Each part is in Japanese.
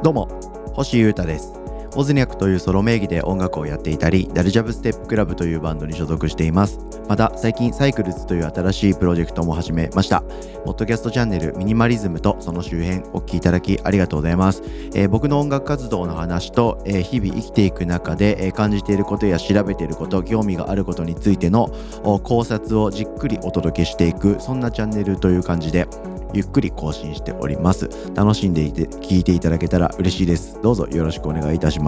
どうも星優太です。オズニャクというソロ名義で音楽をやっていたりダルジャブステップクラブというバンドに所属しています。また最近サイクルズという新しいプロジェクトも始めました。ポッドキャストチャンネルミニマリズムとその周辺お聴きいただきありがとうございます、えー、僕の音楽活動の話と、えー、日々生きていく中で、えー、感じていることや調べていること興味があることについての考察をじっくりお届けしていくそんなチャンネルという感じでゆっくり更新しております。楽しんでいて聞いていただけたら嬉しいです。どうぞよろしくお願いいたします。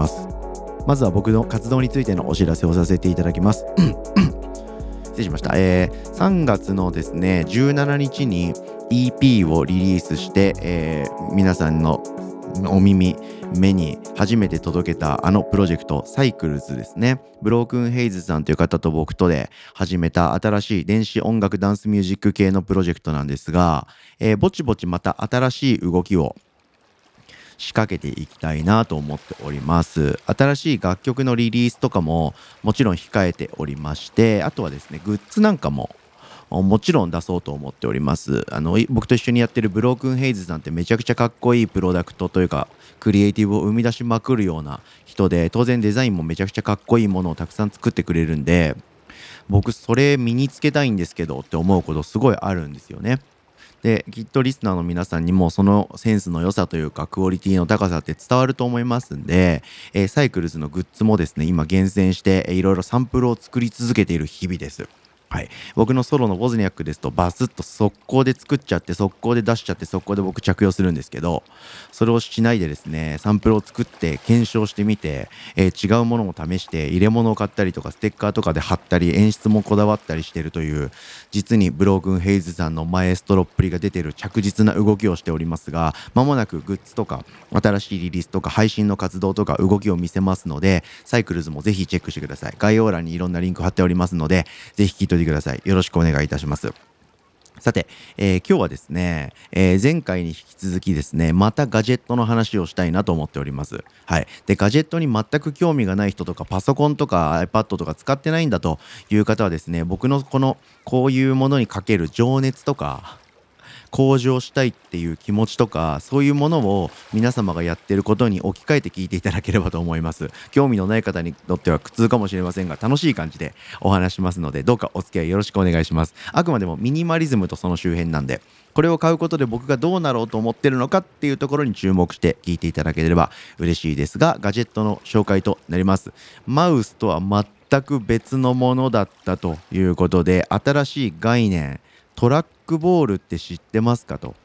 まずは僕の活動についてのお知らせをさせていただきます。失礼しました、えー、3月のですね17日に EP をリリースして、えー、皆さんのお耳目に初めて届けたあのプロジェクトサイクルズですね。ブロークンヘイズさんという方と僕とで始めた新しい電子音楽ダンスミュージック系のプロジェクトなんですが、えー、ぼちぼちまた新しい動きを仕掛けていきたいなと思っております新しい楽曲のリリースとかももちろん控えておりましてあとはですねグッズなんかももちろん出そうと思っておりますあの僕と一緒にやってるブロークンヘイズさんってめちゃくちゃかっこいいプロダクトというかクリエイティブを生み出しまくるような人で当然デザインもめちゃくちゃかっこいいものをたくさん作ってくれるんで僕それ身につけたいんですけどって思うことすごいあるんですよね。できっとリスナーの皆さんにもそのセンスの良さというかクオリティの高さって伝わると思いますんで、えー、サイクルズのグッズもですね今厳選していろいろサンプルを作り続けている日々です。はい、僕のソロのボズニャックですとバスッと速攻で作っちゃって速攻で出しちゃって速攻で僕着用するんですけどそれをしないでですねサンプルを作って検証してみて、えー、違うものも試して入れ物を買ったりとかステッカーとかで貼ったり演出もこだわったりしてるという実にブロークンヘイズさんのマエストロっぷりが出てる着実な動きをしておりますがまもなくグッズとか新しいリリースとか配信の活動とか動きを見せますのでサイクルズもぜひチェックしてください。概要欄にいろんなリンク貼っておりますのでぜひ聞いててくださいよろしくお願いいたしますさて、えー、今日はですね、えー、前回に引き続きですね、またガジェットの話をしたいなと思っております。はい。で、ガジェットに全く興味がない人とか、パソコンとか iPad とか使ってないんだという方はですね、僕のこの、こういうものにかける情熱とか、向上したいっていう気持ちとかそういうものを皆様がやってることに置き換えて聞いていただければと思います。興味のない方にとっては苦痛かもしれませんが楽しい感じでお話しますのでどうかお付き合いよろしくお願いします。あくまでもミニマリズムとその周辺なんでこれを買うことで僕がどうなろうと思ってるのかっていうところに注目して聞いていただければ嬉しいですがガジェットの紹介となります。マウスとは全く別のものだったということで新しい概念トラックボールって知ってますかと。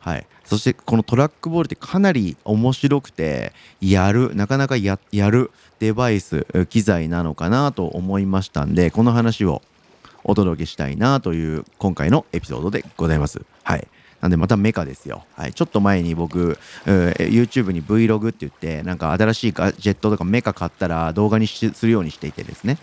はい、そしてこのトラックボールってかなり面白くてやるなかなかやるデバイス機材なのかなと思いましたんでこの話をお届けしたいなという今回のエピソードでございます。はい。なんでまたメカですよ。はい。ちょっと前に僕え、YouTube に Vlog って言って、なんか新しいガジェットとかメカ買ったら動画にするようにしていてですね。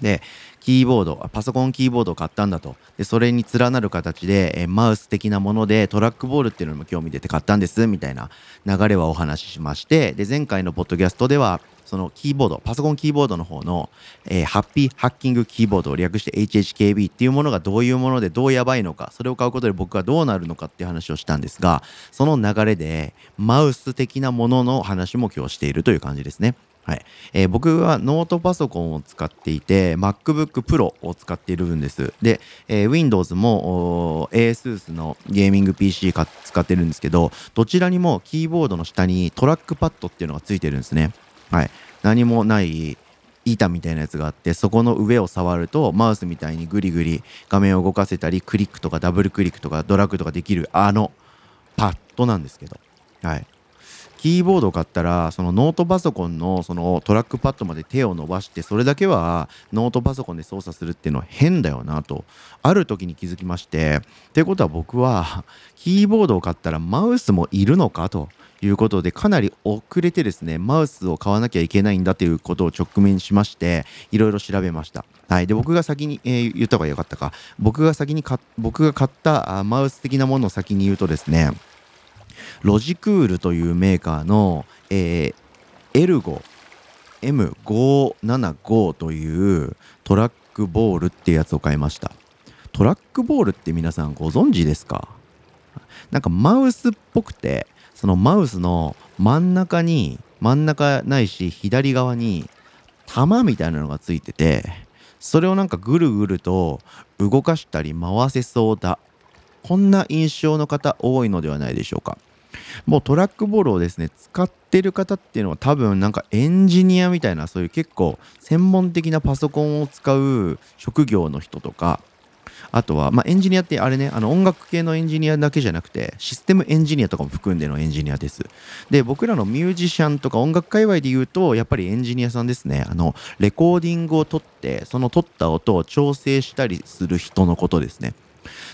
で、キーボード、パソコンキーボードを買ったんだと。で、それに連なる形で、えマウス的なものでトラックボールっていうのも興味出て買ったんです、みたいな流れはお話ししまして、で、前回のポッドキャストでは、そのキーボード、パソコンキーボードの方の、えー、ハッピーハッキングキーボードを略して HHKB っていうものがどういうものでどうやばいのか、それを買うことで僕がどうなるのかっていう話をしたんですが、その流れでマウス的なものの話も今日しているという感じですね。はいえー、僕はノートパソコンを使っていて MacBook Pro を使っているんです。で、えー、Windows も ASUS のゲーミング PC か使ってるんですけどどちらにもキーボードの下にトラックパッドっていうのがついてるんですね。はい、何もない板みたいなやつがあってそこの上を触るとマウスみたいにグリグリ画面を動かせたりクリックとかダブルクリックとかドラッグとかできるあのパッドなんですけど、はい、キーボードを買ったらそのノートパソコンのそのトラックパッドまで手を伸ばしてそれだけはノートパソコンで操作するっていうのは変だよなとある時に気づきましてっていうことは僕はキーボードを買ったらマウスもいるのかということでかなり遅れてですねマウスを買わなきゃいけないんだということを直面しましていろいろ調べました。はい、で僕が先に、えー、言った方がよかったか。僕が先に僕が買ったマウス的なものを先に言うとですねロジクールというメーカーの、えー、エルゴ M575 というトラックボールっていうやつを買いました。トラックボールって皆さんご存知ですか？なんかマウスっぽくてそのマウスの真ん中に真ん中ないし左側に玉みたいなのがついててそれをなんかぐるぐると動かしたり回せそうだ。こんな印象の方多いのではないでしょうか。もうトラックボールをですね使ってる方っていうのは多分なんかエンジニアみたいなそういう結構専門的なパソコンを使う職業の人とかあとは、まあ、エンジニアってあれね、あの音楽系のエンジニアだけじゃなくて、システムエンジニアとかも含んでのエンジニアです。で、僕らのミュージシャンとか音楽界隈で言うと、やっぱりエンジニアさんですね。あの、レコーディングを取って、その取った音を調整したりする人のことですね。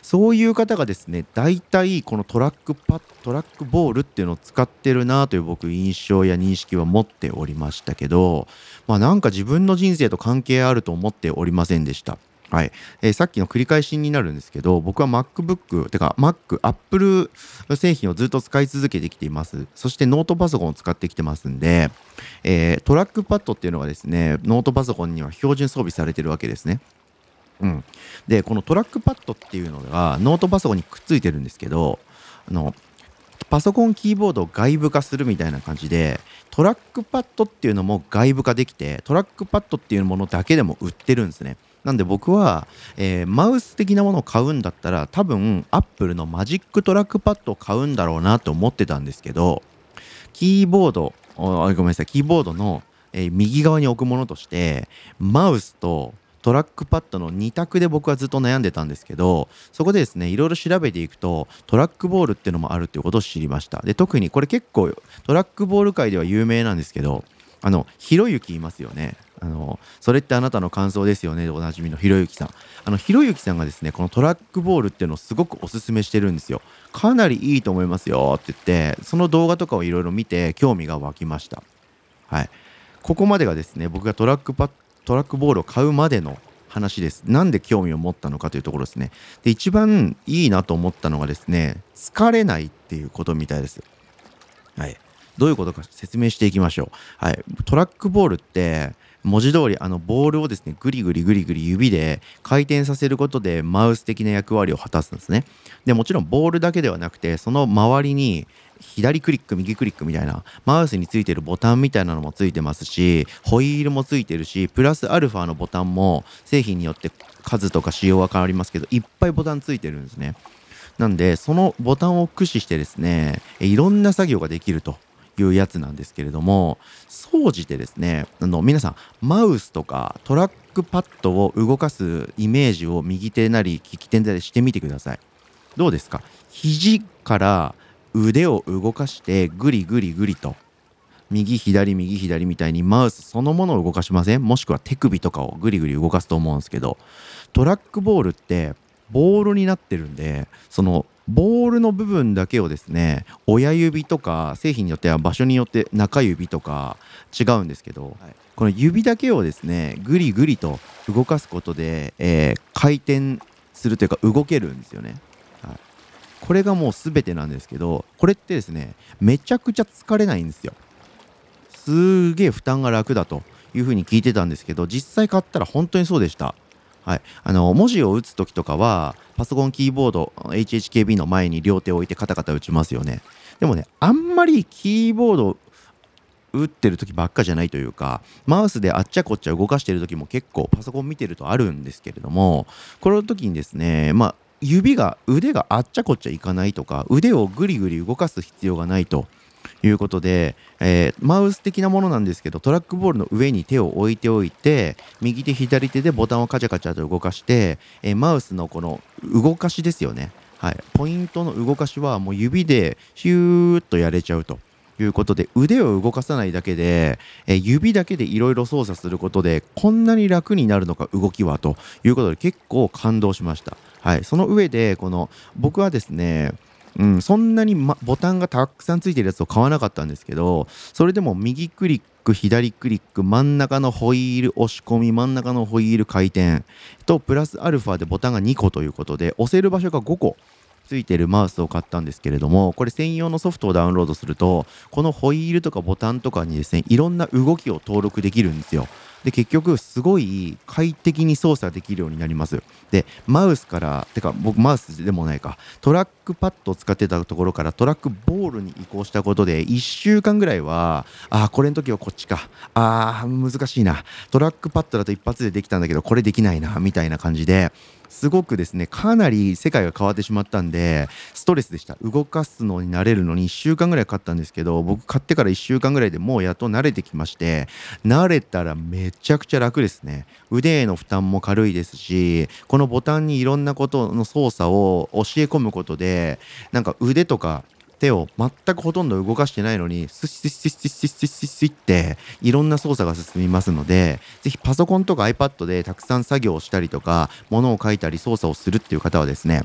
そういう方がですね、大体このトラックパットラックボールっていうのを使ってるなという僕印象や認識は持っておりましたけど、まあなんか自分の人生と関係あると思っておりませんでした。はい、えー、さっきの繰り返しになるんですけど僕は MacBook てか Mac、Apple 製品をずっと使い続けてきています。そしてノートパソコンを使ってきてますんで、えー、トラックパッドっていうのがですねノートパソコンには標準装備されてるわけですね。うん、でこのトラックパッドっていうのがノートパソコンにくっついてるんですけどあのパソコンキーボードを外部化するみたいな感じでトラックパッドっていうのも外部化できてトラックパッドっていうものだけでも売ってるんですね。なんで僕は、えー、マウス的なものを買うんだったら多分アップルのマジックトラックパッドを買うんだろうなと思ってたんですけどキーボードごめんなさいキーボードの、えー、右側に置くものとしてマウスとトラックパッドの2択で僕はずっと悩んでたんですけどそこでですねいろいろ調べていくとトラックボールっていうのもあるっていうことを知りました。で特にこれ結構トラックボール界では有名なんですけどあのひろゆきいますよね。あのそれってあなたの感想ですよね。でおなじみのひろゆきさん。あのひろゆきさんがですねこのトラックボールっていうのをすごくおすすめしてるんですよ。かなりいいと思いますよって言ってその動画とかをいろいろ見て興味が湧きました。はい。ここまでがですね僕がトラックパトラックボールを買うまでの話です。なんで興味を持ったのかというところですね。で、一番いいなと思ったのがですね、疲れないっていうことみたいです。はい。どういうことか説明していきましょう。はい。トラックボールって、文字通りあのボールをですねぐりぐりぐりぐり指で回転させることでマウス的な役割を果たすんですね。でもちろんボールだけではなくてその周りに左クリック右クリックみたいなマウスについてるボタンみたいなのもついてますしホイールもついてるしプラスアルファのボタンも製品によって数とか仕様は変わりますけどいっぱいボタンついてるんですね。なんでそのボタンを駆使してですねいろんな作業ができると。いうやつなんですけれども総じてですねあの皆さんマウスとかトラックパッドを動かすイメージを右手なり利き手なりしてみてください。どうですか？肘から腕を動かしてぐりぐりぐりと右左右左みたいにマウスそのものを動かしません？もしくは手首とかをぐりぐり動かすと思うんですけどトラックボールってボールになってるんでそのボールの部分だけをですね親指とか製品によっては場所によって中指とか違うんですけど、はい、この指だけをですねぐりぐりと動かすことで、えー、回転するというか動けるんですよね。はい、これがもう全てなんですけどこれってですねめちゃくちゃ疲れないんですよ。すげえ負担が楽だというふうに聞いてたんですけど実際買ったら本当にそうでした。はい、あの文字を打つ時とかはパソコンキーボード HHKB の前に両手を置いてカタカタ打ちますよね。でもねあんまりキーボード打ってる時ばっかじゃないというかマウスであっちゃこっちゃ動かしてる時も結構パソコン見てるとあるんですけれどもこの時にですねまあ指が腕があっちゃこっちゃいかないとか腕をぐりぐり動かす必要がないということで、えー、マウス的なものなんですけどトラックボールの上に手を置いておいて右手左手でボタンをカチャカチャと動かして、えー、マウスのこの動かしですよね、はい、ポイントの動かしはもう指でヒューッとやれちゃうと。いうことで腕を動かさないだけで、え指だけでいろいろ操作することでこんなに楽になるのか動きはということで結構感動しました。はい、その上でこの僕はですねうん、そんなに、ま、ボタンがたくさんついてるやつを買わなかったんですけどそれでも右クリック左クリック真ん中のホイール押し込み真ん中のホイール回転とプラスアルファでボタンが2個ということで押せる場所が5個ついてるマウスを買ったんですけれどもこれ専用のソフトをダウンロードするとこのホイールとかボタンとかにですねいろんな動きを登録できるんですよ。で結局すごい快適に操作できるようになります。でマウスからてか僕マウスでもないか。トラッックパッドを使ってたところからトラックボールに移行したことで1週間ぐらいはああこれの時はこっちか。ああ難しいな。トラックパッドだと一発でできたんだけどこれできないなみたいな感じですごくですねかなり世界が変わってしまったんでストレスでした。動かすのに慣れるのに1週間ぐらいかかったんですけど僕買ってから1週間ぐらいでもうやっと慣れてきまして慣れたらめちゃくちゃ楽ですね。腕への負担も軽いですしこのボタンにいろんなことの操作を教え込むことでなんか腕とか手を全くほとんど動かしてないのにスッスッスッスッスッスッスッスッっていろんな操作が進みますのでぜひパソコンとか iPad でたくさん作業をしたりとか物を書いたり操作をするっていう方はですね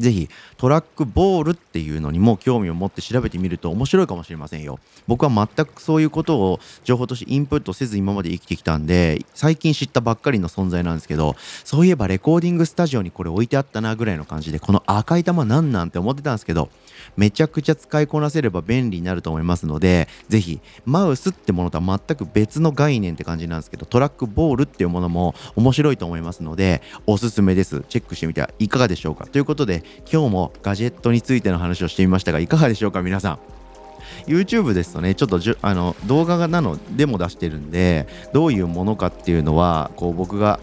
ぜひトラックボールっていうのにも興味を持って調べてみると面白いかもしれませんよ。僕は全くそういうことを情報としてインプットせず今まで生きてきたんで最近知ったばっかりの存在なんですけどそういえばレコーディングスタジオにこれ置いてあったなぐらいの感じでこの赤い玉なんなんて思ってたんですけどめちゃくちゃ使いこなせれば便利になると思いますのでぜひマウスってものとは全く別の概念って感じなんですけどトラックボールっていうものも面白いと思いますのでおすすめですチェックしてみてはいかがでしょうかということで今日もガジェットについての話をしてみましたがいかがでしょうか皆さん。YouTube ですとねちょっとじゅあの動画なのでも出してるんでどういうものかっていうのはこう僕が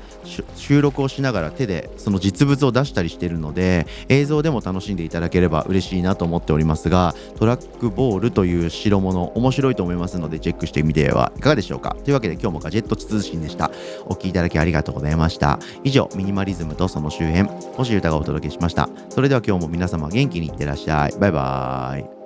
収録をしながら手でその実物を出したりしてるので映像でも楽しんでいただければ嬉しいなと思っておりますがトラックボールという代物面白いと思いますのでチェックしてみてはいかがでしょうか。というわけで今日もガジェット通信でした。お聴きいただきありがとうございました。以上ミニマリズムとその周辺星歌がお届けしました。それでは今日も皆様元気にいってらっしゃい。バイバーイ。